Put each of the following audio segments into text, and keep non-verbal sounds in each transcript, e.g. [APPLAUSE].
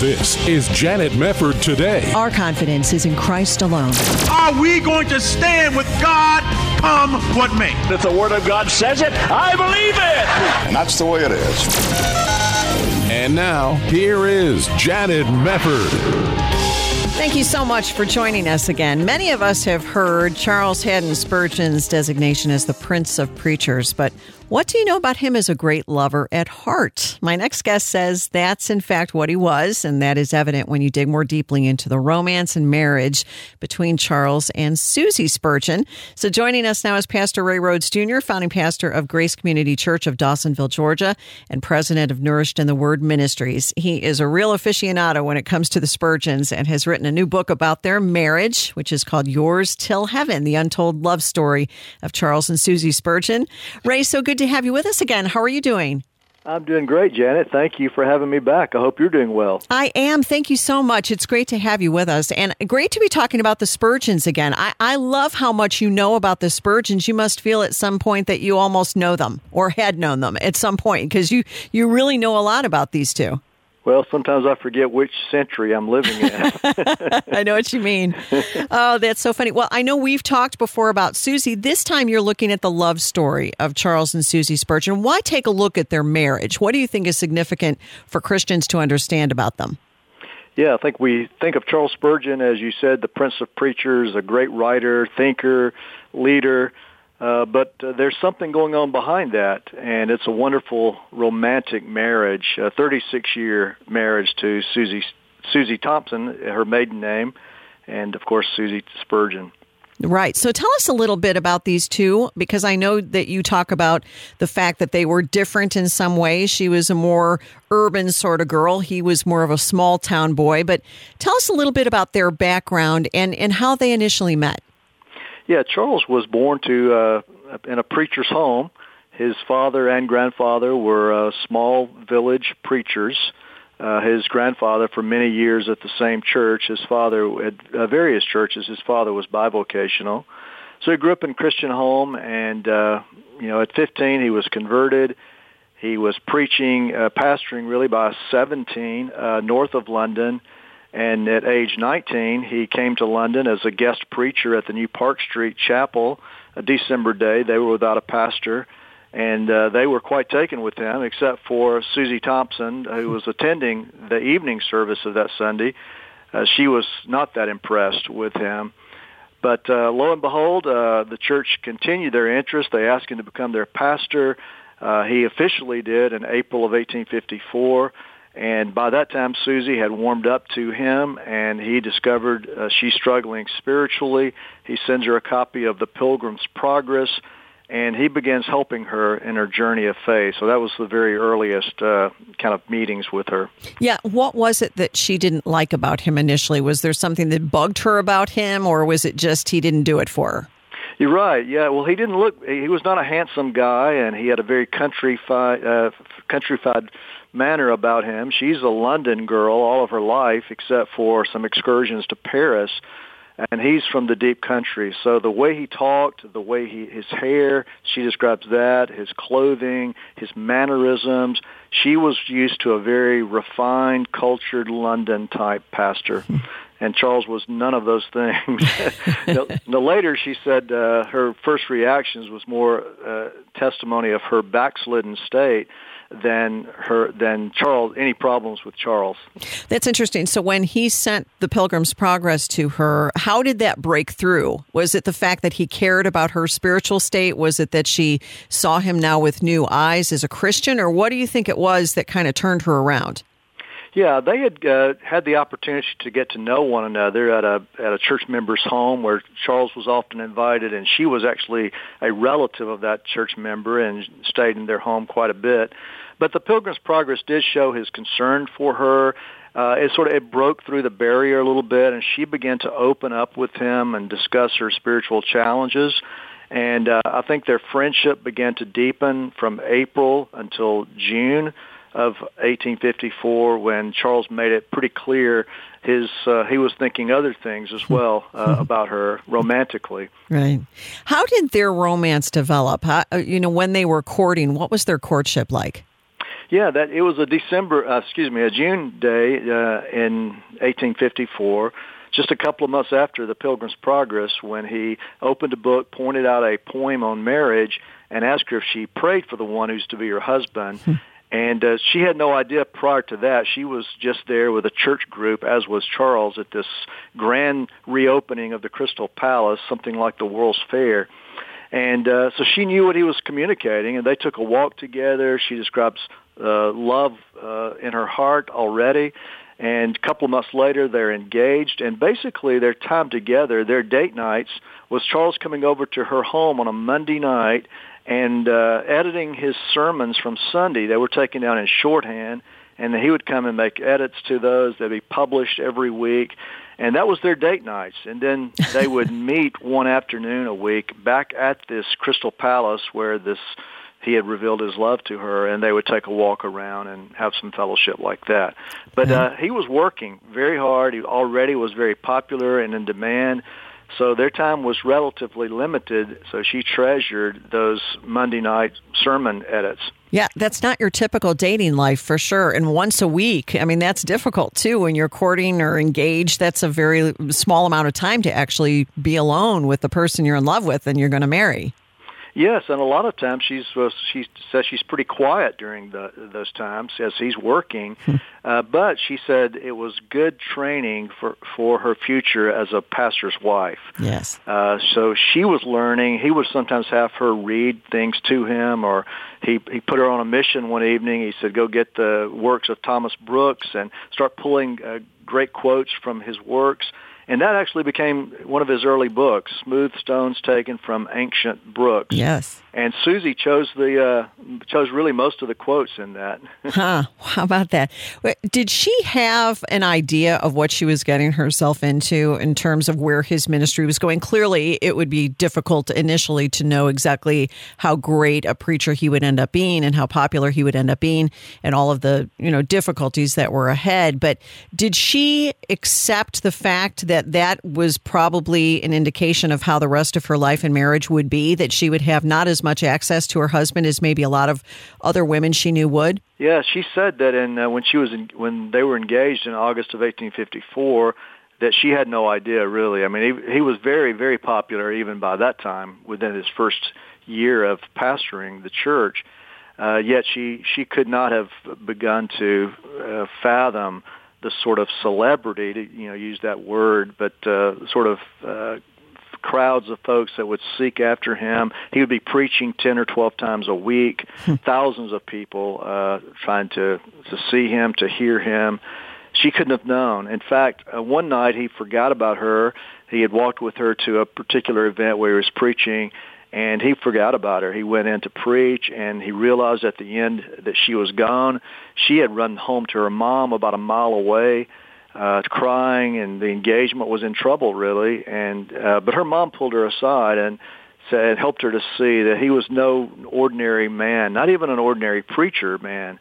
This is Janet Mefford Today. Our confidence is in Christ alone. Are we going to stand with God come what may? If the Word of God says it, I believe it. And that's the way it is. And now, here is Janet Mefford. Thank you so much for joining us again. Many of us have heard Charles Haddon Spurgeon's designation as the Prince of Preachers, but what do you know about him as a great lover at heart? My next guest says that's in fact what he was, and that is evident when you dig more deeply into the romance and marriage between Charles and Susie Spurgeon. So joining us now is Pastor Ray Rhodes Jr., founding pastor of Grace Community Church of Dawsonville, Georgia, and president of Nourished in the Word Ministries. He is a real aficionado when it comes to the Spurgeons and has written a new book about their marriage, which is called Yours Till Heaven, the untold love story of Charles and Susie Spurgeon. Ray, so good to have you with us again. How are you doing? I'm doing great, Janet. Thank you for having me back. I hope you're doing well. I am. Thank you so much. It's great to have you with us and great to be talking about the Spurgeons again. I, I love how much you know about the Spurgeons. You must feel at some point that you almost know them or had known them at some point because you, you really know a lot about these two. Well, sometimes I forget which century I'm living in. [LAUGHS] I know what you mean. Oh, that's so funny. Well, I know we've talked before about Susie. This time you're looking at the love story of Charles and Susie Spurgeon. Why take a look at their marriage? What do you think is significant for Christians to understand about them? Yeah, I think we think of Charles Spurgeon, as you said, the Prince of Preachers, a great writer, thinker, leader. Uh, but uh, there's something going on behind that, and it's a wonderful romantic marriage, a 36-year marriage to Susie Susie Thompson, her maiden name, and of course Susie Spurgeon. Right. So tell us a little bit about these two, because I know that you talk about the fact that they were different in some ways. She was a more urban sort of girl. He was more of a small town boy. But tell us a little bit about their background and, and how they initially met. Yeah, Charles was born to uh, in a preacher's home. His father and grandfather were uh, small village preachers. Uh, his grandfather for many years at the same church. His father at uh, various churches. His father was bivocational. So he grew up in Christian home, and uh, you know, at 15 he was converted. He was preaching, uh, pastoring really by 17 uh, north of London and at age 19, he came to London as a guest preacher at the New Park Street Chapel a December day. They were without a pastor, and uh, they were quite taken with him, except for Susie Thompson, who was attending the evening service of that Sunday. Uh, she was not that impressed with him. But uh, lo and behold, uh, the church continued their interest. They asked him to become their pastor. Uh, he officially did in April of 1854. And by that time, Susie had warmed up to him, and he discovered uh, she's struggling spiritually. He sends her a copy of the Pilgrim's Progress, and he begins helping her in her journey of faith. So that was the very earliest uh, kind of meetings with her. Yeah, what was it that she didn't like about him initially? Was there something that bugged her about him, or was it just he didn't do it for her? You're right. Yeah. Well, he didn't look. He was not a handsome guy, and he had a very countryfied, uh, countryfied manner about him. She's a London girl all of her life, except for some excursions to Paris. And he's from the deep country. So the way he talked, the way he, his hair, she describes that, his clothing, his mannerisms. She was used to a very refined, cultured London type pastor. [LAUGHS] and Charles was none of those things. [LAUGHS] no, no, later, she said uh, her first reactions was more uh, testimony of her backslidden state than her than Charles any problems with Charles. That's interesting. So when he sent the Pilgrim's Progress to her, how did that break through? Was it the fact that he cared about her spiritual state? Was it that she saw him now with new eyes as a Christian, or what do you think it was that kind of turned her around? Yeah, they had uh, had the opportunity to get to know one another at a at a church member's home where Charles was often invited, and she was actually a relative of that church member and stayed in their home quite a bit. But the Pilgrim's Progress did show his concern for her. Uh, it sort of it broke through the barrier a little bit, and she began to open up with him and discuss her spiritual challenges. And uh, I think their friendship began to deepen from April until June of 1854 when Charles made it pretty clear his uh, he was thinking other things as well uh, [LAUGHS] about her romantically. Right. How did their romance develop? How, uh, you know, when they were courting, what was their courtship like? Yeah, that it was a December, uh, excuse me, a June day uh, in 1854 just a couple of months after the Pilgrim's Progress when he opened a book, pointed out a poem on marriage, and asked her if she prayed for the one who's to be her husband. And uh, she had no idea prior to that. She was just there with a church group, as was Charles, at this grand reopening of the Crystal Palace, something like the World's Fair. And uh, so she knew what he was communicating, and they took a walk together. She describes uh, love uh, in her heart already. And a couple of months later, they're engaged. And basically, their time together, their date nights, was Charles coming over to her home on a Monday night and uh, editing his sermons from Sunday. They were taken down in shorthand, and he would come and make edits to those. They'd be published every week, and that was their date nights. And then they would [LAUGHS] meet one afternoon a week back at this Crystal Palace where this he had revealed his love to her, and they would take a walk around and have some fellowship like that. But uh, he was working very hard. He already was very popular and in demand. So their time was relatively limited, so she treasured those Monday night sermon edits. Yeah, that's not your typical dating life for sure. And once a week, I mean, that's difficult too. When you're courting or engaged, that's a very small amount of time to actually be alone with the person you're in love with and you're going to marry. Yes, and a lot of times she's uh, she says she's pretty quiet during the, those times as he's working. Hmm. uh, but she said it was good training for for her future as a pastor's wife. Yes. Uh, so she was learning. He would sometimes have her read things to him, or he he put her on a mission one evening. He said, "Go get the works of Thomas Brooks and start pulling uh, great quotes from his works." And that actually became one of his early books, Smooth Stones Taken from Ancient Brooks. Yes. And Susie chose the uh, chose really most of the quotes in that. [LAUGHS] huh? How about that? Did she have an idea of what she was getting herself into in terms of where his ministry was going? Clearly, it would be difficult initially to know exactly how great a preacher he would end up being and how popular he would end up being, and all of the you know difficulties that were ahead. But did she accept the fact that that that was probably an indication of how the rest of her life and marriage would be? That she would have not as much access to her husband as maybe a lot of other women she knew would? Yeah, she said that in uh, when she was in, when they were engaged in August of 1854 that she had no idea really. I mean, he, he was very very popular even by that time within his first year of pastoring the church. Uh, yet she she could not have begun to uh, fathom the sort of celebrity to you know use that word, but uh, sort of uh, crowds of folks that would seek after him. He would be preaching 10 or 12 times a week, [LAUGHS] thousands of people uh, trying to, to see him, to hear him. She couldn't have known. In fact, uh, one night he forgot about her. He had walked with her to a particular event where he was preaching, and he forgot about her. He went in to preach, and he realized at the end that she was gone. She had run home to her mom about a mile away uh, crying, and the engagement was in trouble really. And uh, but her mom pulled her aside and said, helped her to see that he was no ordinary man, not even an ordinary preacher man.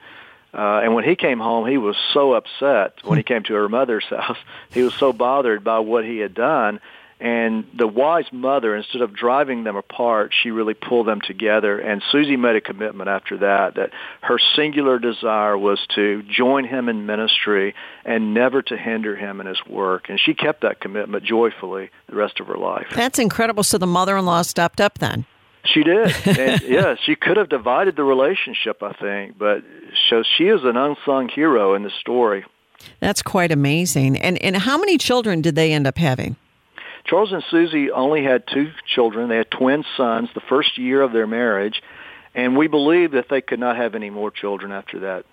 Uh, and when he came home, he was so upset when he came to her mother's [LAUGHS] house. He was so bothered by what he had done and the wise mother, instead of driving them apart, she really pulled them together. And Susie made a commitment after that that her singular desire was to join him in ministry and never to hinder him in his work. And she kept that commitment joyfully the rest of her life. That's incredible. So the mother-in-law stepped up then. She did. [LAUGHS] And yeah, she could have divided the relationship, I think, but so she is an unsung hero in the story. That's quite amazing. And and how many children did they end up having? Charles and Susie only had two children. They had twin sons the first year of their marriage, and we believe that they could not have any more children after that.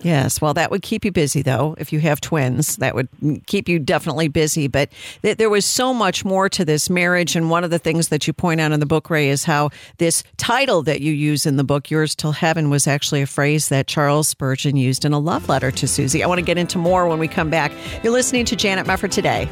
Yes, well, that would keep you busy, though, if you have twins. That would keep you definitely busy. But th- there was so much more to this marriage. And one of the things that you point out in the book, Ray, is how this title that you use in the book, Yours Till Heaven, was actually a phrase that Charles Spurgeon used in a love letter to Susie. I want to get into more when we come back. You're listening to Janet Mefford today.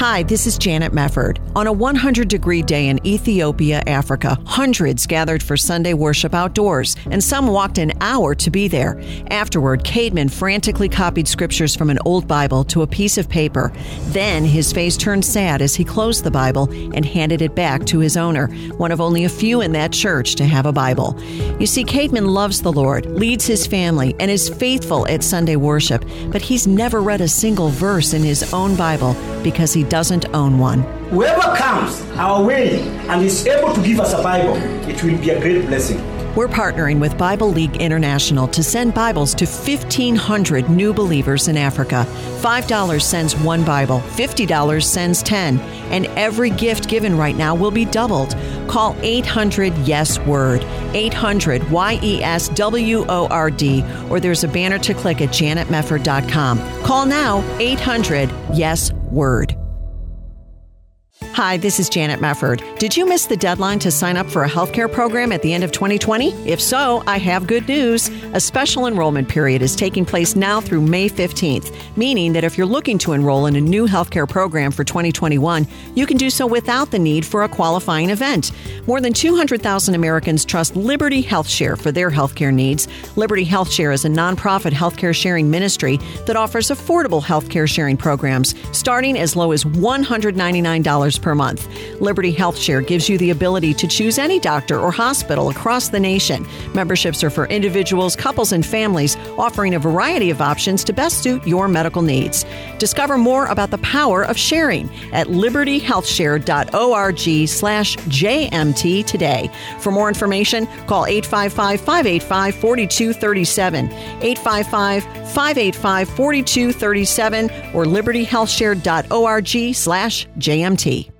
Hi, this is Janet Mefford. On a 100 degree day in Ethiopia, Africa, hundreds gathered for Sunday worship outdoors, and some walked an hour to be there. Afterward, Caedmon frantically copied scriptures from an old Bible to a piece of paper. Then his face turned sad as he closed the Bible and handed it back to his owner, one of only a few in that church to have a Bible. You see, Caedmon loves the Lord, leads his family, and is faithful at Sunday worship, but he's never read a single verse in his own Bible because he doesn't own one. Whoever comes our way and is able to give us a Bible, it will be a great blessing. We're partnering with Bible League International to send Bibles to 1,500 new believers in Africa. $5 sends one Bible, $50 sends 10, and every gift given right now will be doubled. Call 800 Yes Word, 800 Y E S W O R D, or there's a banner to click at janetmefford.com. Call now 800 Yes Word. Hi, this is Janet Mefford. Did you miss the deadline to sign up for a healthcare program at the end of 2020? If so, I have good news. A special enrollment period is taking place now through May 15th, meaning that if you're looking to enroll in a new healthcare program for 2021, you can do so without the need for a qualifying event. More than 200,000 Americans trust Liberty HealthShare for their healthcare needs. Liberty HealthShare is a nonprofit healthcare sharing ministry that offers affordable healthcare sharing programs starting as low as $199 per month. Liberty Health Share gives you the ability to choose any doctor or hospital across the nation. Memberships are for individuals, couples, and families, offering a variety of options to best suit your medical needs. Discover more about the power of sharing at libertyhealthshare.org slash JMT today. For more information, call 855-585-4237, 855-585-4237, or libertyhealthshare.org slash JMT.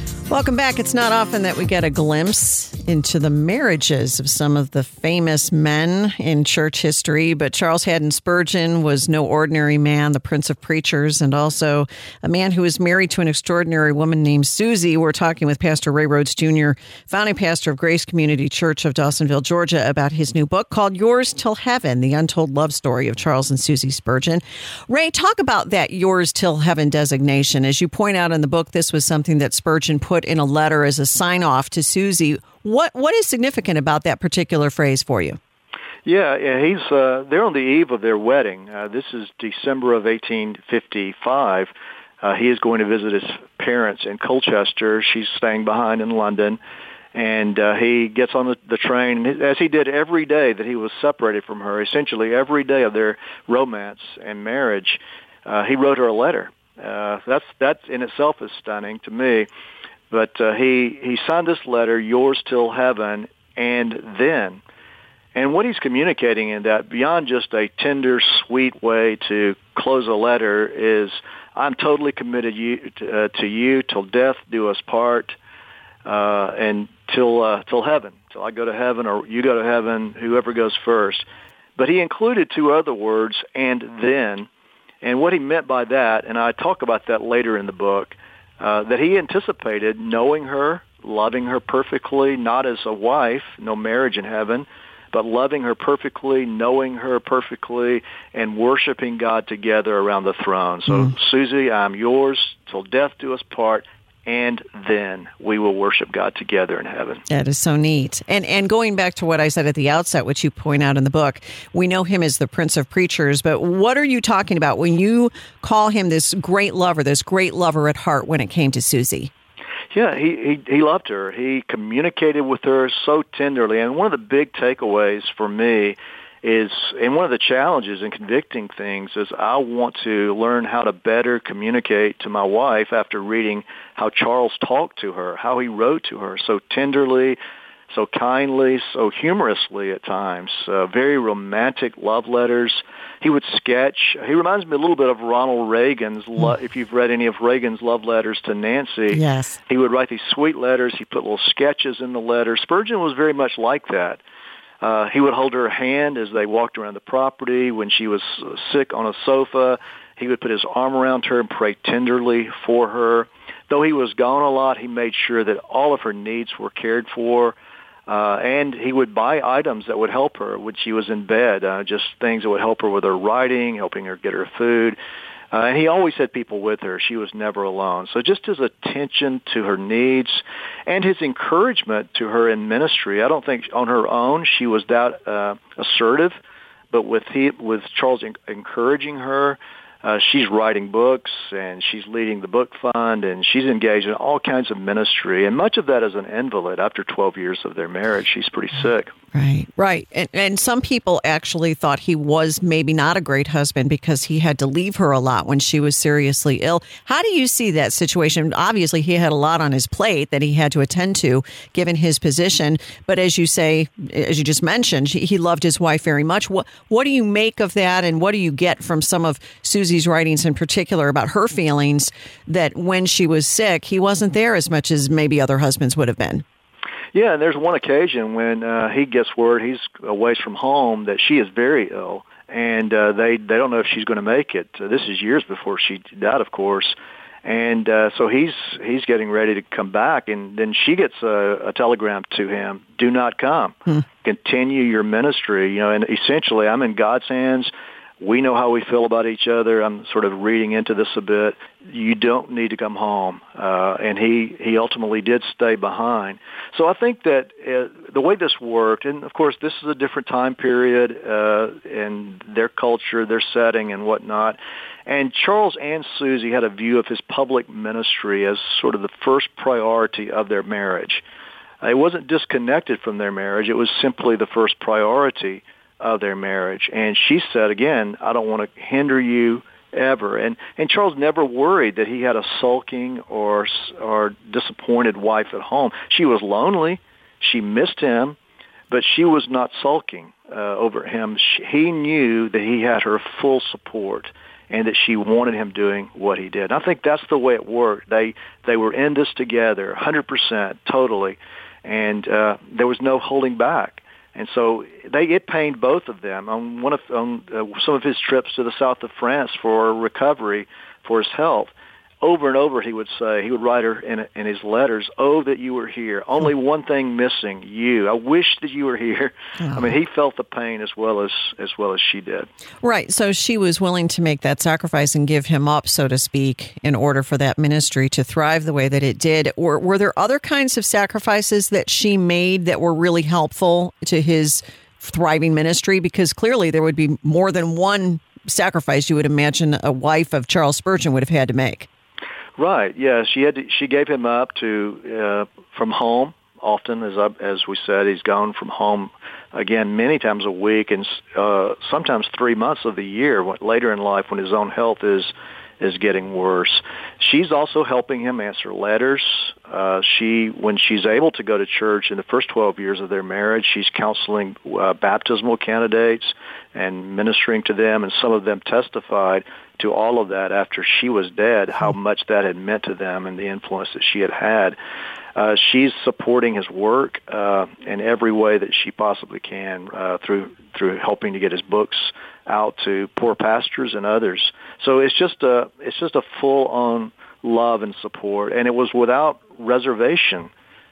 Welcome back. It's not often that we get a glimpse into the marriages of some of the famous men in church history, but Charles Haddon Spurgeon was no ordinary man, the prince of preachers, and also a man who was married to an extraordinary woman named Susie. We're talking with Pastor Ray Rhodes Jr., founding pastor of Grace Community Church of Dawsonville, Georgia, about his new book called Yours Till Heaven The Untold Love Story of Charles and Susie Spurgeon. Ray, talk about that Yours Till Heaven designation. As you point out in the book, this was something that Spurgeon put in a letter as a sign off to Susie. What what is significant about that particular phrase for you? Yeah, yeah he's uh, they're on the eve of their wedding. Uh, this is December of 1855. Uh, he is going to visit his parents in Colchester. She's staying behind in London. And uh, he gets on the, the train, as he did every day that he was separated from her, essentially every day of their romance and marriage, uh, he wrote her a letter. Uh, that's that in itself is stunning to me. But uh, he he signed this letter, "Yours till heaven," and then. And what he's communicating in that, beyond just a tender, sweet way to close a letter, is I'm totally committed you, to, uh, to you till death do us part, uh, and till uh, till heaven, till I go to heaven or you go to heaven, whoever goes first. But he included two other words, and then, and what he meant by that, and I talk about that later in the book, uh, that he anticipated knowing her, loving her perfectly, not as a wife, no marriage in heaven, but loving her perfectly, knowing her perfectly, and worshiping God together around the throne. So, mm. Susie, I'm yours till death do us part, and then we will worship God together in heaven. That is so neat. And and going back to what I said at the outset, which you point out in the book, we know him as the Prince of Preachers, but what are you talking about when you call him this great lover, this great lover at heart when it came to Susie? Yeah, he, he he loved her. He communicated with her so tenderly, and one of the big takeaways for me is, and one of the challenges in convicting things is I want to learn how to better communicate to my wife after reading how Charles talked to her, how he wrote to her so tenderly, so kindly, so humorously at times, uh, very romantic love letters. He would sketch. He reminds me a little bit of Ronald Reagan's. Lo- if you've read any of Reagan's love letters to Nancy, yes, he would write these sweet letters. He put little sketches in the letters. Spurgeon was very much like that. Uh, he would hold her hand as they walked around the property. When she was sick on a sofa, he would put his arm around her and pray tenderly for her. Though he was gone a lot, he made sure that all of her needs were cared for. Uh, and he would buy items that would help her when she was in bed, uh, just things that would help her with her writing, helping her get her food. Uh, and he always had people with her. She was never alone. So just his attention to her needs and his encouragement to her in ministry. I don't think on her own she was that uh, assertive, but with he, with Charles encouraging her, uh, she's writing books and she's leading the book fund and she's engaged in all kinds of ministry. And much of that is an invalid after 12 years of their marriage. She's pretty sick. Right, right. And, and some people actually thought he was maybe not a great husband because he had to leave her a lot when she was seriously ill. How do you see that situation? Obviously, he had a lot on his plate that he had to attend to given his position. But as you say, as you just mentioned, he loved his wife very much. What, what do you make of that? And what do you get from some of Susie's writings in particular about her feelings that when she was sick, he wasn't there as much as maybe other husbands would have been? Yeah, and there's one occasion when uh, he gets word he's away from home that she is very ill, and uh, they they don't know if she's going to make it. Uh, this is years before she died, of course, and uh, so he's he's getting ready to come back, and then she gets a, a telegram to him: "Do not come. Hmm. Continue your ministry." You know, and essentially, I'm in God's hands we know how we feel about each other. I'm sort of reading into this a bit. You don't need to come home, uh, and he he ultimately did stay behind. So I think that uh, the way this worked, and of course this is a different time period uh, and their culture, their setting, and whatnot. And Charles and Susie had a view of his public ministry as sort of the first priority of their marriage. It wasn't disconnected from their marriage; it was simply the first priority of their marriage. And she said, again, I don't want to hinder you ever. And and Charles never worried that he had a sulking or or disappointed wife at home. She was lonely. She missed him, but she was not sulking uh, over him. She, he knew that he had her full support and that she wanted him doing what he did. And I think that's the way it worked. They they were in this together, 100%, totally, and uh, there was no holding back. And so they it pained both of them on one of on uh, some of his trips to the south of France for recovery for his health over and over he would say, he would write her in, in his letters, oh, that you were here. Only hmm. one thing missing, you. I wish that you were here. Oh. I mean, he felt the pain as well as, as well as she did. Right. So she was willing to make that sacrifice and give him up, so to speak, in order for that ministry to thrive the way that it did. Or were there other kinds of sacrifices that she made that were really helpful to his thriving ministry? Because clearly there would be more than one sacrifice you would imagine a wife of Charles Spurgeon would have had to make. Right. Yeah. She had to, she gave him up to uh, from home often, as I, as we said, he's gone from home again many times a week, and uh, sometimes three months of the year. Later in life, when his own health is is getting worse. She's also helping him answer letters. Uh, she, when she's able to go to church in the first 12 years of their marriage, she's counseling uh, baptismal candidates and ministering to them, and some of them testified to all of that after she was dead, how much that had meant to them and the influence that she had had. Uh, she's supporting his work uh, in every way that she possibly can uh, through through helping to get his books out to poor pastors and others. So it's just a it's just a full on love and support, and it was without reservation.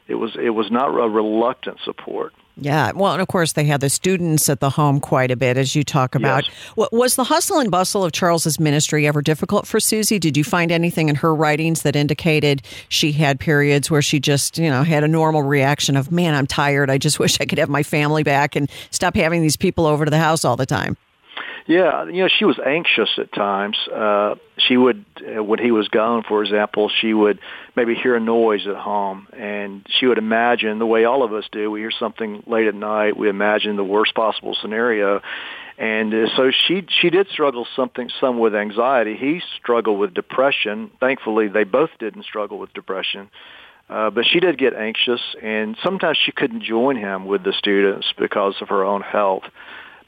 It was it was not a reluctant support. Yeah, well, and of course they had the students at the home quite a bit, as you talk about. Yes. Was the hustle and bustle of Charles's ministry ever difficult for Susie? Did you find anything in her writings that indicated she had periods where she just, you know, had a normal reaction of, "Man, I'm tired. I just [LAUGHS] wish I could have my family back and stop having these people over to the house all the time." Yeah, you know, she was anxious at times. Uh, she would, uh, when he was gone, for example, she would maybe hear a noise at home, and she would imagine the way all of us do. We hear something late at night, we imagine the worst possible scenario, and uh, so she she did struggle something some with anxiety. He struggled with depression. Thankfully, they both didn't struggle with depression. Uh, but she did get anxious, and sometimes she couldn't join him with the students because of her own health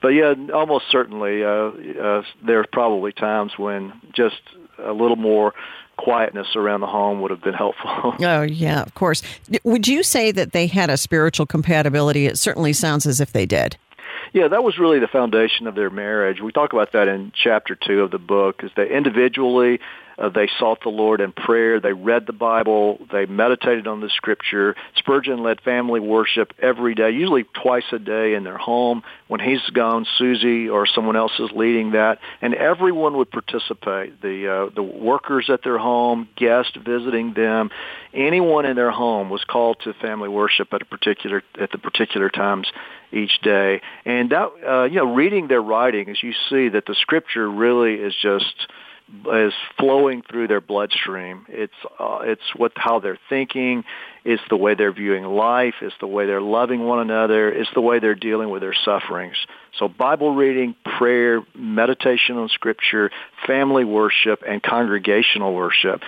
but yeah, almost certainly, uh, uh, there's probably times when just a little more quietness around the home would have been helpful. [LAUGHS] oh, yeah, of course. Would you say that they had a spiritual compatibility? It certainly sounds as if they did. Yeah, that was really the foundation of their marriage. We talk about that in chapter two of the book, is that individually Uh, they sought the Lord in prayer. They read the Bible. They meditated on the Scripture. Spurgeon led family worship every day, usually twice a day in their home. When he's gone, Susie or someone else is leading that, and everyone would participate. The uh, the workers at their home, guests visiting them, anyone in their home was called to family worship at a particular at the particular times each day. And that uh, you know, reading their writings, you see that the Scripture really is just is flowing through their bloodstream. It's uh, it's what how they're thinking. It's the way they're viewing life. It's the way they're loving one another. It's the way they're dealing with their sufferings. So Bible reading, prayer, meditation on Scripture, family worship, and congregational worship.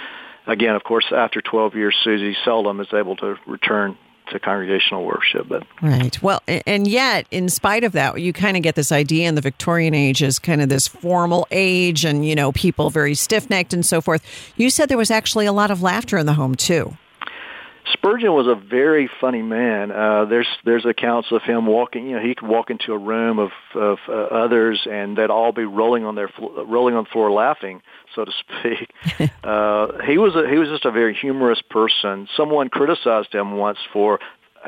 Again, of course, after 12 years, Susie seldom is able to return to congregational worship. But right, well, and yet, in spite of that, you kind of get this idea in the Victorian age as kind of this formal age, and you know, people very stiff necked and so forth. You said there was actually a lot of laughter in the home too. Spurgeon was a very funny man. Uh, there's there's accounts of him walking. You know, he could walk into a room of of uh, others, and they'd all be rolling on their rolling on the floor laughing, so to speak. [LAUGHS] uh, he was a, he was just a very humorous person. Someone criticized him once for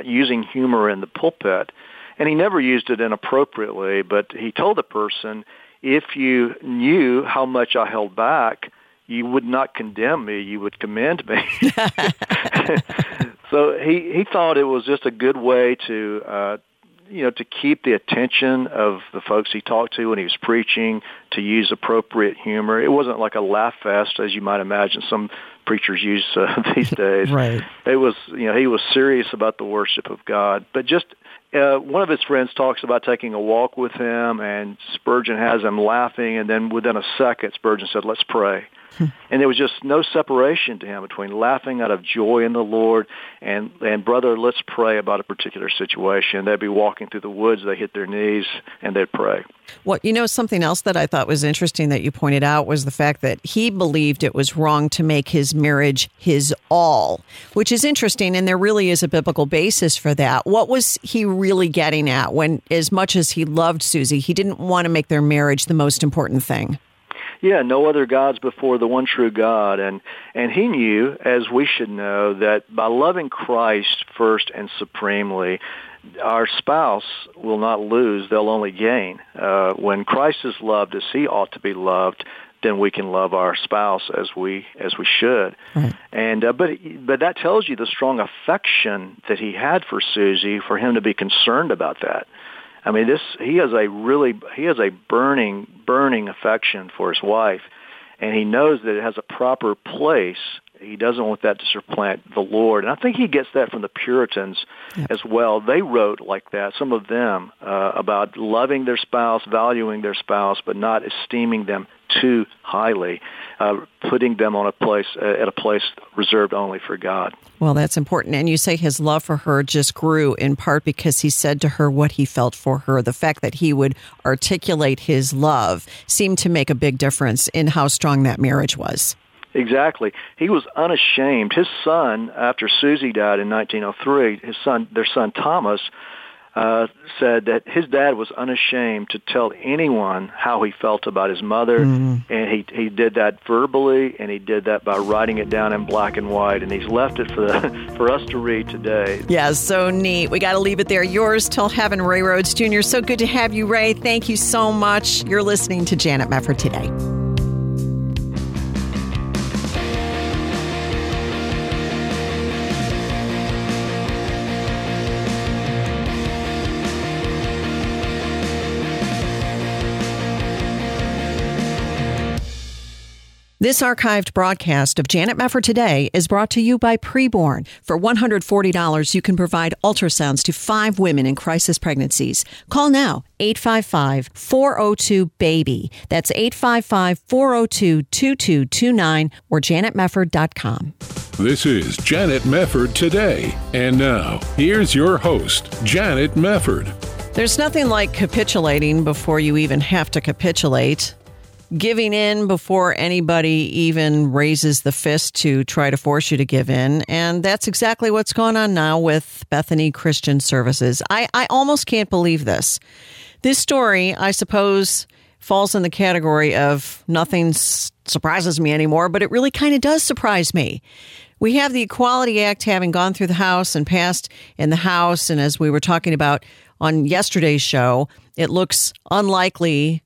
using humor in the pulpit, and he never used it inappropriately. But he told the person, if you knew how much I held back you would not condemn me, you would commend me. [LAUGHS] [LAUGHS] so he he thought it was just a good way to uh you know to keep the attention of the folks he talked to when he was preaching to use appropriate humor. It wasn't like a laugh fest as you might imagine some preachers use uh, [LAUGHS] these [LAUGHS] days. right. It was you know he was serious about the worship of God, but just uh, one of his friends talks about taking a walk with him, and Spurgeon has him laughing, and then within a second, Spurgeon said, "Let's pray." [LAUGHS] and there was just no separation to him between laughing out of joy in the Lord and and brother, let's pray about a particular situation. They'd be walking through the woods, they hit their knees, and they'd pray. Well, you know, something else that I thought was interesting that you pointed out was the fact that he believed it was wrong to make his marriage his all, which is interesting, and there really is a biblical basis for that. What was he really getting at when, as much as he loved Susie, he didn't want to make their marriage the most important thing? Yeah, no other gods before the one true God. And, and he knew, as we should know, that by loving Christ first and supremely, our spouse will not lose, they'll only gain. Uh, when Christ is loved as he ought to be loved, then we can love our spouse as we as we should. Right. And uh, but but that tells you the strong affection that he had for Susie for him to be concerned about that. I mean, this he has a really he has a burning burning affection for his wife, and he knows that it has a proper place. He doesn't want that to supplant the Lord, and I think he gets that from the Puritans yep. as well. They wrote like that, some of them, uh, about loving their spouse, valuing their spouse, but not esteeming them too highly, uh, putting them on a place uh, at a place reserved only for God. Well, that's important. And you say his love for her just grew in part because he said to her what he felt for her. The fact that he would articulate his love seemed to make a big difference in how strong that marriage was. Exactly. He was unashamed. His son, after Susie died in 1903, his son, their son Thomas, uh, said that his dad was unashamed to tell anyone how he felt about his mother, mm-hmm. and he he did that verbally, and he did that by writing it down in black and white, and he's left it for the, [LAUGHS] for us to read today. Yeah, so neat. We got to leave it there. Yours till heaven, Ray Rhodes Jr. So good to have you, Ray. Thank you so much. You're listening to Janet Mefford today. This archived broadcast of Janet Mefford Today is brought to you by Preborn. For $140, you can provide ultrasounds to five women in crisis pregnancies. Call now, 855-402-BABY. That's 855-402-2229 or janetmefford.com. This is Janet Mefford Today. And now, here's your host, Janet Mefford. There's nothing like capitulating before you even have to capitulate giving in before anybody even raises the fist to try to force you to give in. And that's exactly what's going on now with Bethany Christian Services. I, I almost can't believe this. This story, I suppose, falls in the category of nothing surprises me anymore, but it really kind of does surprise me. We have the Equality Act having gone through the House and passed in the House. And as we were talking about on yesterday's show, it looks unlikely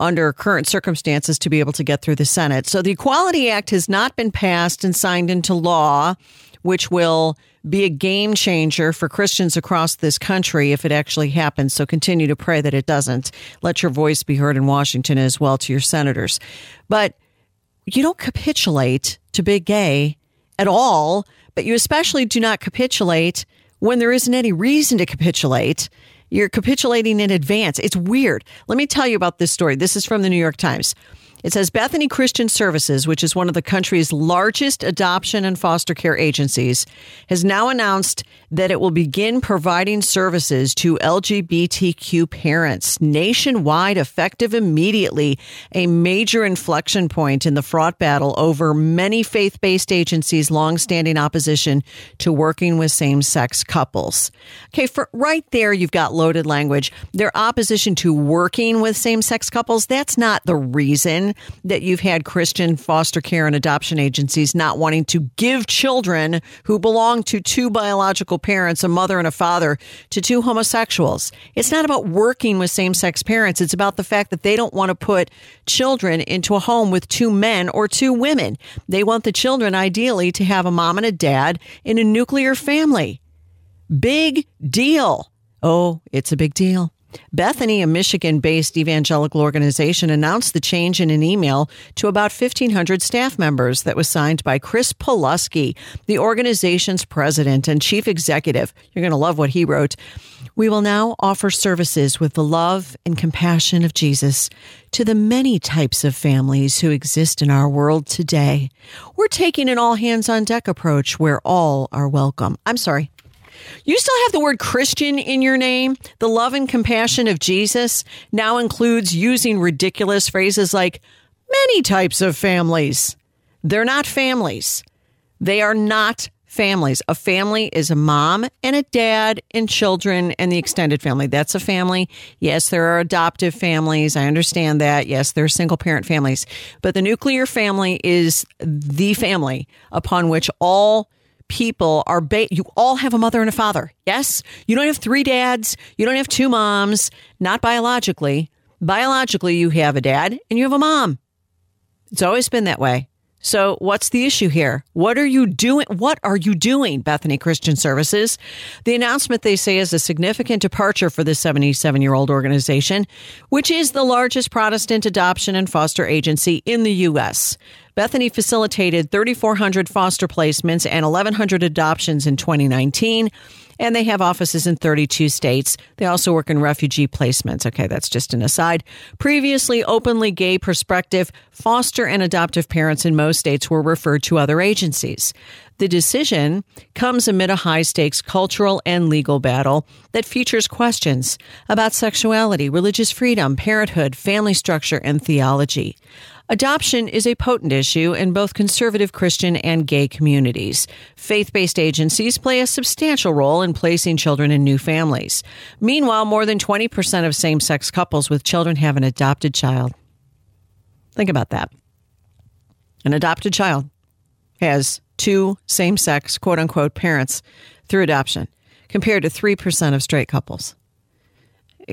under current circumstances to be able to get through the Senate. So the Equality Act has not been passed and signed into law, which will be a game changer for Christians across this country if it actually happens. So continue to pray that it doesn't. Let your voice be heard in Washington as well to your senators. But you don't capitulate to big gay at all, but you especially do not capitulate when there isn't any reason to capitulate. You're capitulating in advance. It's weird. Let me tell you about this story. This is from the New York Times. It says Bethany Christian Services, which is one of the country's largest adoption and foster care agencies, has now announced that it will begin providing services to LGBTQ parents nationwide effective immediately, a major inflection point in the fraught battle over many faith based agencies' longstanding opposition to working with same sex couples. Okay, for right there, you've got loaded language. Their opposition to working with same sex couples, that's not the reason that you've had Christian foster care and adoption agencies not wanting to give children who belong to two biological parents, a mother and a father, to two homosexuals. It's not about working with same sex parents. It's about the fact that they don't want to put children into a home with two men or two women. They want the children ideally to have a mom and a dad in a nuclear family. Big deal. Oh, it's a big deal. Bethany, a Michigan based evangelical organization, announced the change in an email to about 1,500 staff members that was signed by Chris Palusky, the organization's president and chief executive. You're going to love what he wrote. We will now offer services with the love and compassion of Jesus to the many types of families who exist in our world today. We're taking an all hands on deck approach where all are welcome. I'm sorry, you still have the word Christian in your name. The love and compassion of Jesus now includes using ridiculous phrases like many types of families. They're not families. They are not families. A family is a mom and a dad and children and the extended family. That's a family. Yes, there are adoptive families. I understand that. Yes, there are single parent families. But the nuclear family is the family upon which all people are ba- you all have a mother and a father. Yes, you don't have three dads, you don't have two moms, not biologically. Biologically, you have a dad and you have a mom. It's always been that way. So, what's the issue here? What are you doing? What are you doing, Bethany Christian Services? The announcement they say is a significant departure for the 77 year old organization, which is the largest Protestant adoption and foster agency in the U.S. Bethany facilitated 3,400 foster placements and 1,100 adoptions in 2019 and they have offices in 32 states. They also work in refugee placements. Okay, that's just an aside. Previously, openly gay, prospective, foster, and adoptive parents in most states were referred to other agencies. The decision comes amid a high stakes cultural and legal battle that features questions about sexuality, religious freedom, parenthood, family structure, and theology. Adoption is a potent issue in both conservative Christian and gay communities. Faith based agencies play a substantial role in placing children in new families. Meanwhile, more than 20% of same sex couples with children have an adopted child. Think about that. An adopted child has two same sex, quote unquote, parents through adoption, compared to 3% of straight couples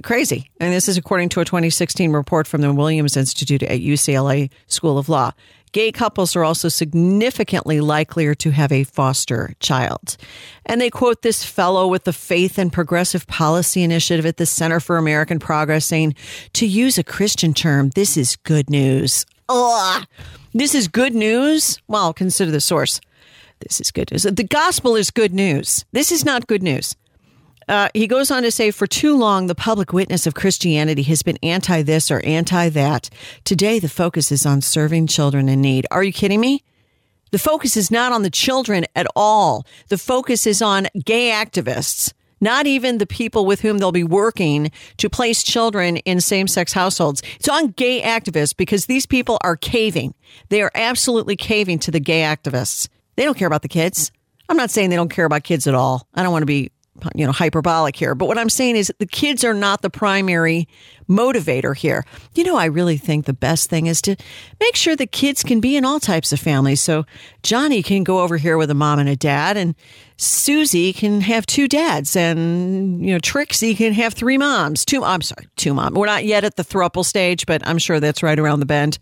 crazy. And this is according to a 2016 report from the Williams Institute at UCLA School of Law. Gay couples are also significantly likelier to have a foster child. And they quote this fellow with the Faith and Progressive Policy Initiative at the Center for American Progress saying, to use a Christian term, this is good news. Ugh. This is good news? Well, consider the source. This is good news. The gospel is good news. This is not good news. Uh, he goes on to say, for too long, the public witness of Christianity has been anti this or anti that. Today, the focus is on serving children in need. Are you kidding me? The focus is not on the children at all. The focus is on gay activists, not even the people with whom they'll be working to place children in same sex households. It's on gay activists because these people are caving. They are absolutely caving to the gay activists. They don't care about the kids. I'm not saying they don't care about kids at all. I don't want to be you know hyperbolic here but what i'm saying is the kids are not the primary motivator here. You know, I really think the best thing is to make sure the kids can be in all types of families. So Johnny can go over here with a mom and a dad, and Susie can have two dads, and you know Trixie can have three moms. Two, I'm sorry, two moms. We're not yet at the thruple stage, but I'm sure that's right around the bend.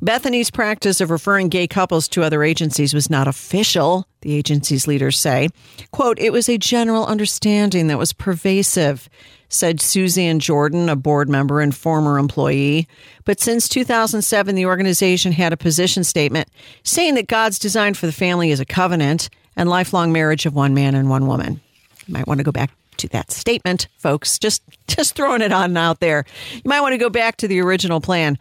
Bethany's practice of referring gay couples to other agencies was not official. The agency's leaders say, "quote It was a general understanding that was pervasive." Said Suzanne Jordan, a board member and former employee. But since 2007, the organization had a position statement saying that God's design for the family is a covenant and lifelong marriage of one man and one woman. You might want to go back to that statement, folks. Just just throwing it on out there. You might want to go back to the original plan.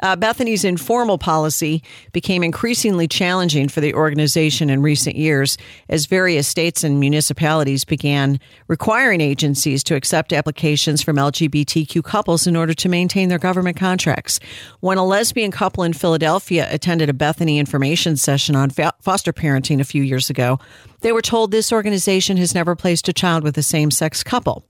Uh, Bethany's informal policy became increasingly challenging for the organization in recent years as various states and municipalities began requiring agencies to accept applications from LGBTQ couples in order to maintain their government contracts. When a lesbian couple in Philadelphia attended a Bethany information session on foster parenting a few years ago, they were told this organization has never placed a child with a same sex couple.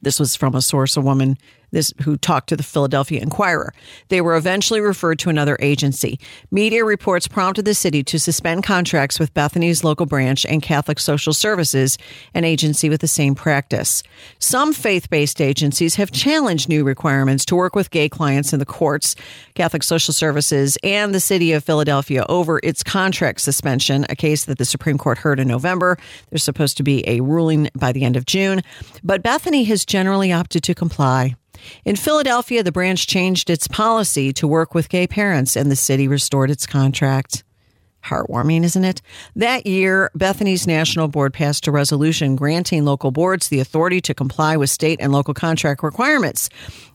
This was from a source, a woman this who talked to the Philadelphia Inquirer. They were eventually referred to another agency. Media reports prompted the city to suspend contracts with Bethany's local branch and Catholic Social Services, an agency with the same practice. Some faith-based agencies have challenged new requirements to work with gay clients in the courts, Catholic Social Services, and the city of Philadelphia over its contract suspension, a case that the Supreme Court heard in November. There's supposed to be a ruling by the end of June, but Bethany has generally opted to comply. In Philadelphia, the branch changed its policy to work with gay parents, and the city restored its contract. Heartwarming, isn't it? That year, Bethany's National Board passed a resolution granting local boards the authority to comply with state and local contract requirements.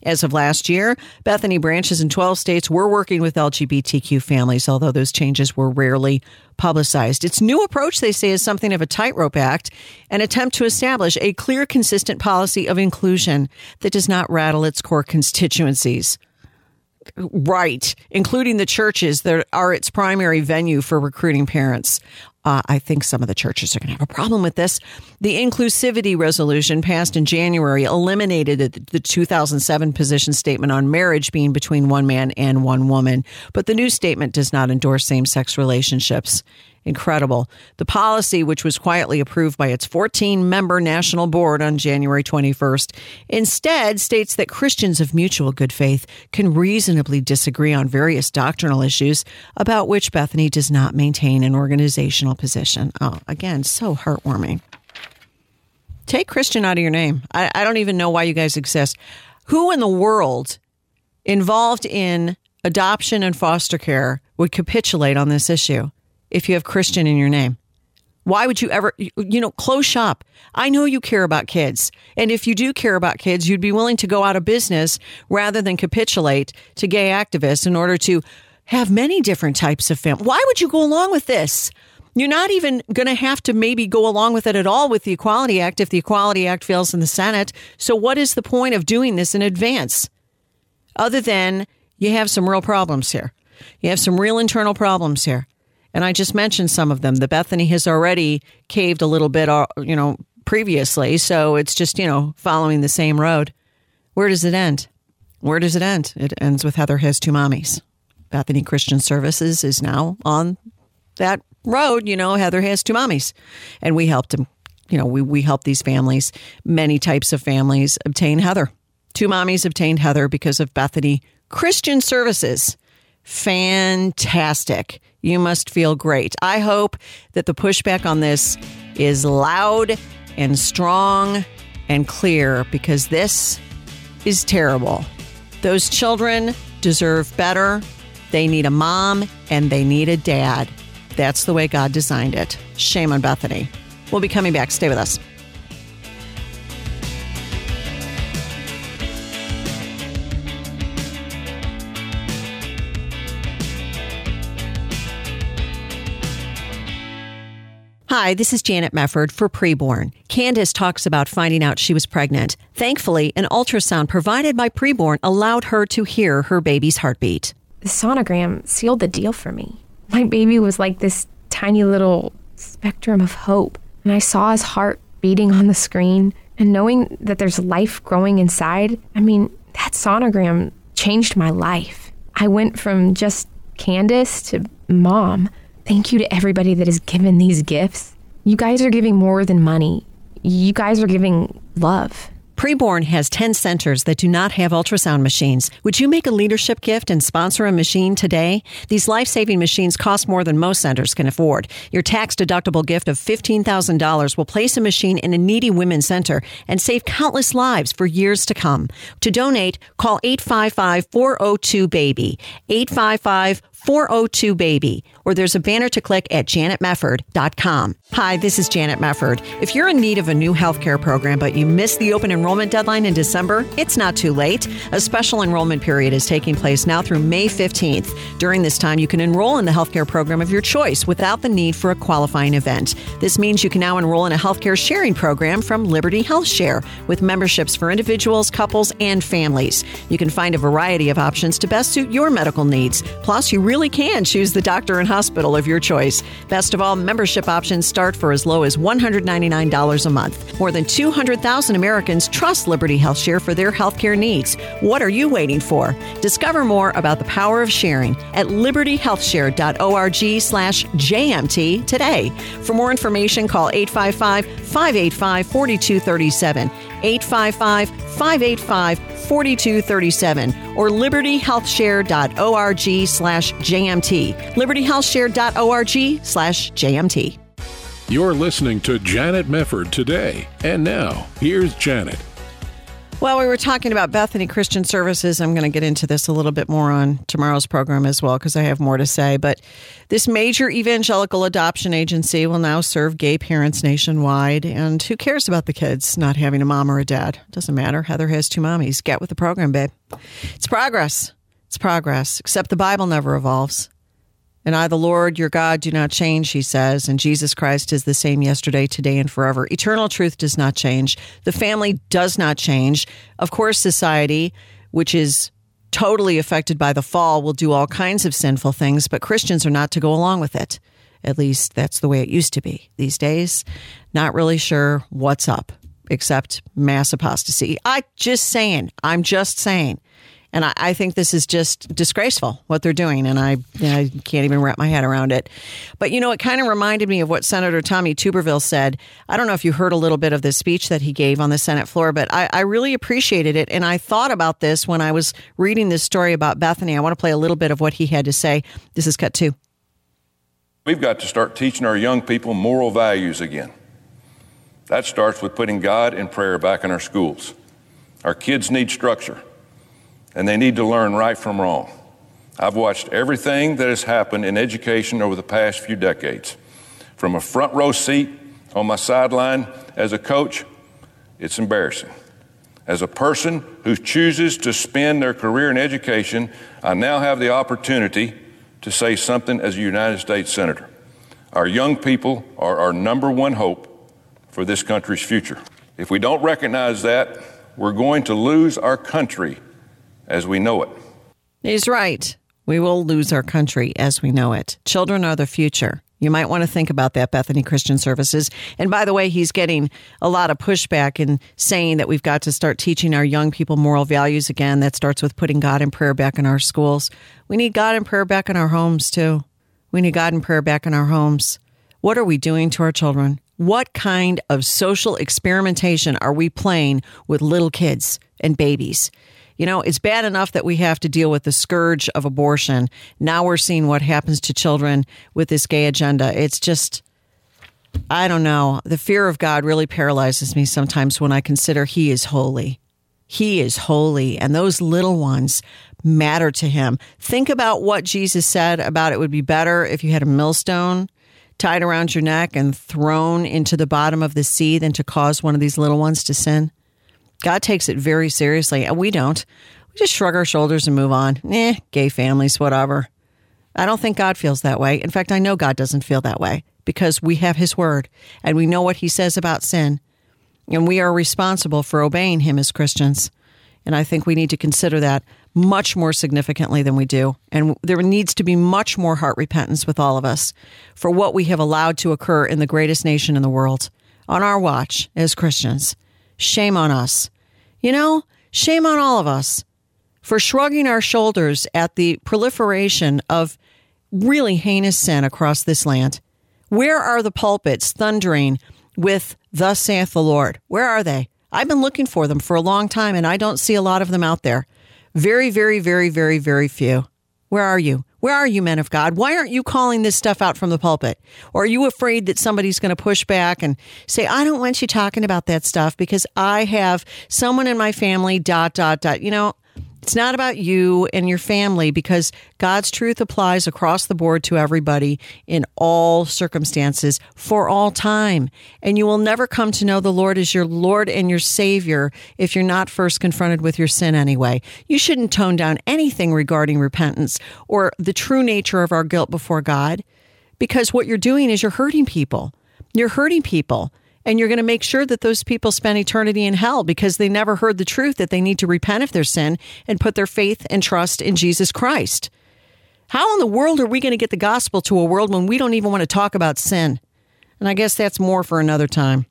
As of last year, Bethany branches in 12 states were working with LGBTQ families, although those changes were rarely publicized. Its new approach, they say, is something of a tightrope act, an attempt to establish a clear, consistent policy of inclusion that does not rattle its core constituencies right, including the churches that are its primary venue for recruiting parents. Uh, I think some of the churches are going to have a problem with this. The inclusivity resolution passed in January eliminated the 2007 position statement on marriage being between one man and one woman, but the new statement does not endorse same sex relationships. Incredible. The policy, which was quietly approved by its 14 member national board on January 21st, instead states that Christians of mutual good faith can reasonably disagree on various doctrinal issues about which Bethany does not maintain an organizational position. Oh, again, so heartwarming. Take Christian out of your name. I, I don't even know why you guys exist. Who in the world involved in adoption and foster care would capitulate on this issue? if you have Christian in your name? Why would you ever, you know, close shop? I know you care about kids. And if you do care about kids, you'd be willing to go out of business rather than capitulate to gay activists in order to have many different types of family. Why would you go along with this? You're not even going to have to maybe go along with it at all with the Equality Act if the Equality Act fails in the Senate. So, what is the point of doing this in advance? Other than you have some real problems here. You have some real internal problems here. And I just mentioned some of them. The Bethany has already caved a little bit, uh, you know, previously. So it's just, you know, following the same road. Where does it end? Where does it end? It ends with Heather has two mommies. Bethany Christian Services is now on that road. You know, Heather has two mommies. And we helped him. You know, we, we helped these families, many types of families, obtain Heather. Two mommies obtained Heather because of Bethany Christian Services. Fantastic. You must feel great. I hope that the pushback on this is loud and strong and clear because this is terrible. Those children deserve better. They need a mom and they need a dad. That's the way God designed it. Shame on Bethany. We'll be coming back. Stay with us. Hi, this is Janet Mefford for Preborn. Candace talks about finding out she was pregnant. Thankfully, an ultrasound provided by Preborn allowed her to hear her baby's heartbeat. The sonogram sealed the deal for me. My baby was like this tiny little spectrum of hope, and I saw his heart beating on the screen. And knowing that there's life growing inside, I mean, that sonogram changed my life. I went from just Candace to mom. Thank you to everybody that has given these gifts. You guys are giving more than money. You guys are giving love. Preborn has 10 centers that do not have ultrasound machines. Would you make a leadership gift and sponsor a machine today? These life saving machines cost more than most centers can afford. Your tax deductible gift of $15,000 will place a machine in a needy women's center and save countless lives for years to come. To donate, call 855 402 BABY. 855 402 BABY, or there's a banner to click at janetmefford.com. Hi, this is Janet Mefford. If you're in need of a new healthcare program but you missed the open enrollment deadline in December, it's not too late. A special enrollment period is taking place now through May 15th. During this time, you can enroll in the healthcare program of your choice without the need for a qualifying event. This means you can now enroll in a healthcare sharing program from Liberty HealthShare with memberships for individuals, couples, and families. You can find a variety of options to best suit your medical needs. Plus, you really can choose the doctor and hospital of your choice. Best of all, membership options start for as low as $199 a month. More than 200,000 Americans trust Liberty HealthShare for their healthcare needs. What are you waiting for? Discover more about the power of sharing at libertyhealthshare.org slash JMT today. For more information, call 855 585 4237. 855 585 4237 or libertyhealthshare.org slash JMT. libertyhealthshare.org slash JMT. You're listening to Janet Mefford today. And now, here's Janet. Well, we were talking about Bethany Christian Services. I'm going to get into this a little bit more on tomorrow's program as well because I have more to say. But this major evangelical adoption agency will now serve gay parents nationwide. And who cares about the kids not having a mom or a dad? Doesn't matter. Heather has two mommies. Get with the program, babe. It's progress. It's progress, except the Bible never evolves. And I, the Lord your God, do not change, he says. And Jesus Christ is the same yesterday, today, and forever. Eternal truth does not change. The family does not change. Of course, society, which is totally affected by the fall, will do all kinds of sinful things, but Christians are not to go along with it. At least that's the way it used to be. These days, not really sure what's up, except mass apostasy. I just saying, I'm just saying. And I, I, think this is just disgraceful what they're doing, and I, I can't even wrap my head around it. But you know, it kind of reminded me of what Senator Tommy Tuberville said. I don't know if you heard a little bit of the speech that he gave on the Senate floor, but I, I really appreciated it. And I thought about this when I was reading this story about Bethany. I want to play a little bit of what he had to say. This is cut two. We've got to start teaching our young people moral values again. That starts with putting God and prayer back in our schools. Our kids need structure and they need to learn right from wrong. I've watched everything that has happened in education over the past few decades. From a front row seat on my sideline as a coach, it's embarrassing. As a person who chooses to spend their career in education, I now have the opportunity to say something as a United States Senator. Our young people are our number one hope for this country's future. If we don't recognize that, we're going to lose our country as we know it. He's right. We will lose our country as we know it. Children are the future. You might want to think about that, Bethany Christian Services. And by the way, he's getting a lot of pushback in saying that we've got to start teaching our young people moral values again. That starts with putting God and prayer back in our schools. We need God and prayer back in our homes, too. We need God and prayer back in our homes. What are we doing to our children? What kind of social experimentation are we playing with little kids and babies? You know, it's bad enough that we have to deal with the scourge of abortion. Now we're seeing what happens to children with this gay agenda. It's just, I don't know. The fear of God really paralyzes me sometimes when I consider He is holy. He is holy, and those little ones matter to Him. Think about what Jesus said about it would be better if you had a millstone tied around your neck and thrown into the bottom of the sea than to cause one of these little ones to sin. God takes it very seriously, and we don't. We just shrug our shoulders and move on. Eh, gay families, whatever. I don't think God feels that way. In fact, I know God doesn't feel that way because we have His Word and we know what He says about sin. And we are responsible for obeying Him as Christians. And I think we need to consider that much more significantly than we do. And there needs to be much more heart repentance with all of us for what we have allowed to occur in the greatest nation in the world on our watch as Christians. Shame on us. You know, Shame on all of us for shrugging our shoulders at the proliferation of really heinous sin across this land. Where are the pulpits thundering with, Thus saith the Lord? Where are they? I've been looking for them for a long time and I don't see a lot of them out there. Very, very, very, very, very few. Where are you? Where are you, men of God? Why aren't you calling this stuff out from the pulpit? Or are you afraid that somebody's going to push back and say, I don't want you talking about that stuff because I have someone in my family, dot, dot, dot. You know, it's not about you and your family because God's truth applies across the board to everybody in all circumstances for all time. And you will never come to know the Lord as your Lord and your Savior if you're not first confronted with your sin anyway. You shouldn't tone down anything regarding repentance or the true nature of our guilt before God because what you're doing is you're hurting people. You're hurting people and you're going to make sure that those people spend eternity in hell because they never heard the truth that they need to repent of their sin and put their faith and trust in Jesus Christ. How in the world are we going to get the gospel to a world when we don't even want to talk about sin? And I guess that's more for another time.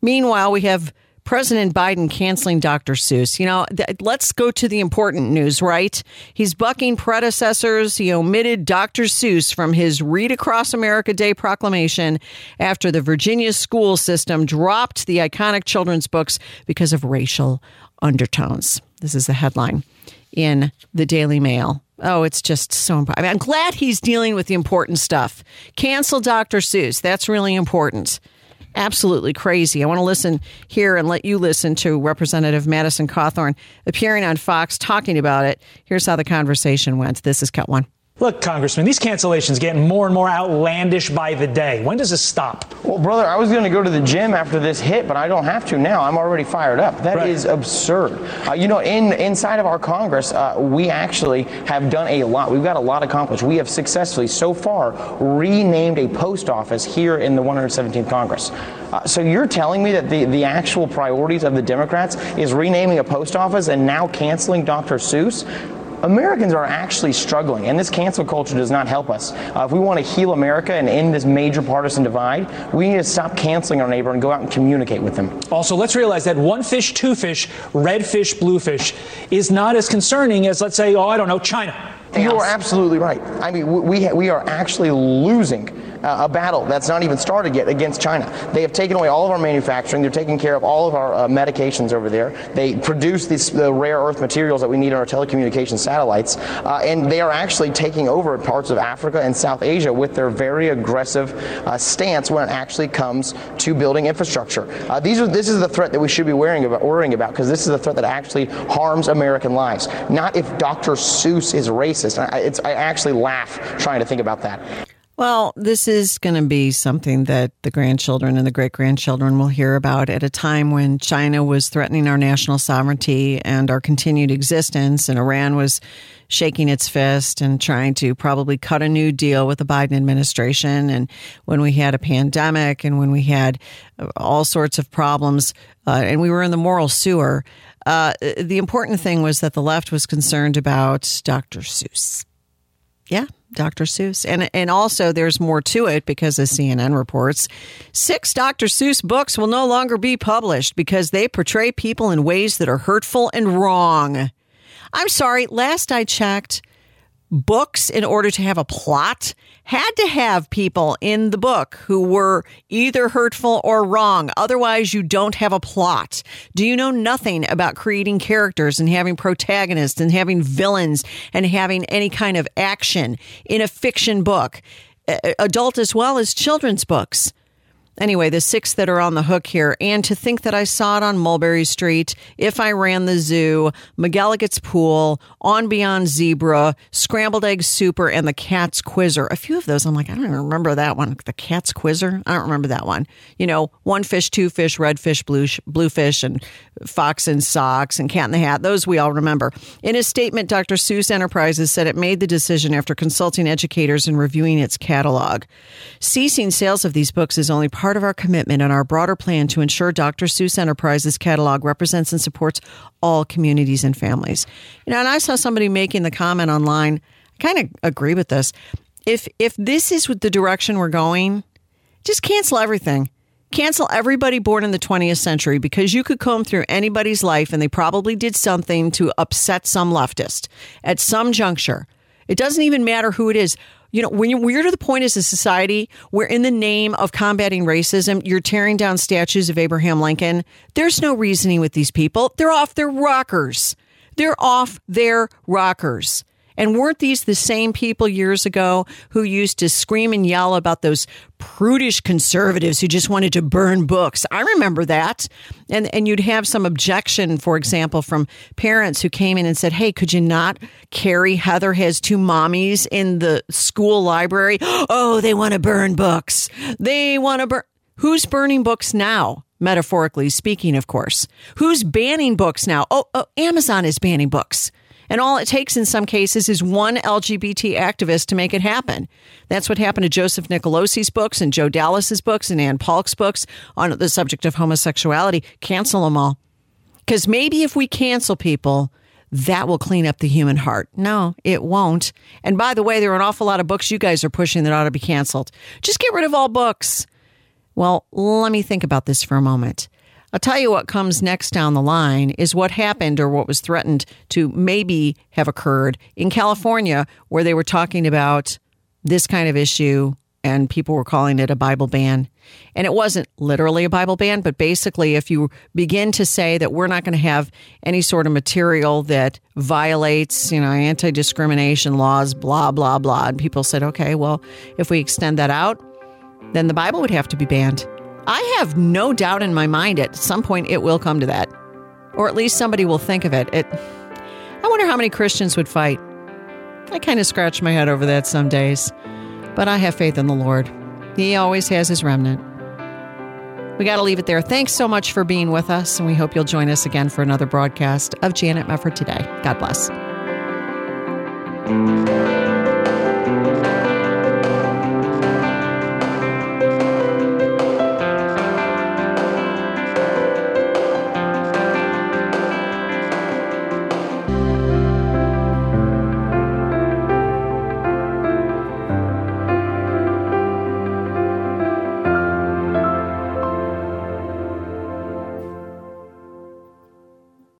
Meanwhile, we have President Biden canceling Dr. Seuss. You know, th- let's go to the important news, right? He's bucking predecessors. He omitted Dr. Seuss from his Read Across America Day proclamation after the Virginia school system dropped the iconic children's books because of racial undertones. This is the headline in the Daily Mail. Oh, it's just so important. I mean, I'm glad he's dealing with the important stuff. Cancel Dr. Seuss. That's really important absolutely crazy. I want to listen here and let you listen to Representative Madison Cawthorn appearing on Fox talking about it. Here's how the conversation went. This is cut one. Look, Congressman, these cancellations getting more and more outlandish by the day. When does this stop? Well, brother, I was going to go to the gym after this hit, but I don't have to now. I'm already fired up. That right. is absurd. Uh, you know, in inside of our Congress, uh, we actually have done a lot. We've got a lot accomplished. We have successfully, so far, renamed a post office here in the 117th Congress. Uh, so you're telling me that the, the actual priorities of the Democrats is renaming a post office and now canceling Dr. Seuss? Americans are actually struggling, and this cancel culture does not help us. Uh, if we want to heal America and end this major partisan divide, we need to stop canceling our neighbor and go out and communicate with them. Also, let's realize that one fish, two fish, red fish, blue fish is not as concerning as, let's say, oh, I don't know, China. You are absolutely right. I mean, we, we are actually losing uh, a battle that's not even started yet against China. They have taken away all of our manufacturing. They're taking care of all of our uh, medications over there. They produce these the rare earth materials that we need in our telecommunications satellites, uh, and they are actually taking over parts of Africa and South Asia with their very aggressive uh, stance when it actually comes to building infrastructure. Uh, these are this is the threat that we should be worrying about worrying about because this is the threat that actually harms American lives. Not if Dr. Seuss is racist. I, I actually laugh trying to think about that. Well, this is going to be something that the grandchildren and the great grandchildren will hear about at a time when China was threatening our national sovereignty and our continued existence, and Iran was shaking its fist and trying to probably cut a new deal with the Biden administration. And when we had a pandemic and when we had uh, all sorts of problems, uh, and we were in the moral sewer, uh, the important thing was that the left was concerned about Dr. Seuss. Yeah, Dr. Seuss. And and also there's more to it because as CNN reports, six Dr. Seuss books will no longer be published because they portray people in ways that are hurtful and wrong. I'm sorry, last I checked, books in order to have a plot had to have people in the book who were either hurtful or wrong. Otherwise, you don't have a plot. Do you know nothing about creating characters and having protagonists and having villains and having any kind of action in a fiction book, adult as well as children's books? Anyway, the six that are on the hook here, and to think that I saw it on Mulberry Street, If I Ran the Zoo, McElligot's Pool, On Beyond Zebra, Scrambled Egg Super, and The Cat's Quizzer. A few of those, I'm like, I don't even remember that one. The Cat's Quizzer? I don't remember that one. You know, one fish, two fish, red fish, blue, blue fish, and fox and socks, and cat in the hat. Those we all remember. In his statement, Dr. Seuss Enterprises said it made the decision after consulting educators and reviewing its catalog. Ceasing sales of these books is only of our commitment and our broader plan to ensure Dr. Seuss Enterprises catalog represents and supports all communities and families. You know, and I saw somebody making the comment online. I kind of agree with this. If if this is with the direction we're going, just cancel everything. Cancel everybody born in the 20th century because you could comb through anybody's life and they probably did something to upset some leftist at some juncture. It doesn't even matter who it is. You know, when you're, we're to the point as a society where, in the name of combating racism, you're tearing down statues of Abraham Lincoln, there's no reasoning with these people. They're off their rockers. They're off their rockers. And weren't these the same people years ago who used to scream and yell about those prudish conservatives who just wanted to burn books? I remember that. And and you'd have some objection, for example, from parents who came in and said, "Hey, could you not carry Heather has two mommies in the school library? [GASPS] Oh, they want to burn books. They want to burn Who's burning books now? Metaphorically speaking, of course. Who's banning books now? Oh, oh Amazon is banning books. And all it takes in some cases is one LGBT activist to make it happen. That's what happened to Joseph Nicolosi's books and Joe Dallas's books and Anne Paulk's books on the subject of homosexuality. Cancel them all. Because maybe if we cancel people, that will clean up the human heart. No, it won't. And by the way, there are an awful lot of books you guys are pushing that ought to be canceled. Just get rid of all books. Well, let me think about this for a moment. I'll tell you what comes next down the line is what happened or what was threatened to maybe have occurred in California, where they were talking about this kind of issue and people were calling it a Bible ban. And it wasn't literally a Bible ban, but basically, if you begin to say that we're not going to have any sort of material that violates, you know, anti discrimination laws, blah, blah, blah, and people said, okay, well, if we extend that out, then the Bible would have to be banned. I have no doubt in my mind at some point it will come to that. Or at least somebody will think of it. it I wonder how many Christians would fight. I kind of scratch my head over that some days. But I have faith in the Lord. He always has his remnant. We got to leave it there. Thanks so much for being with us, and we hope you'll join us again for another broadcast of Janet Mefford Today. God bless.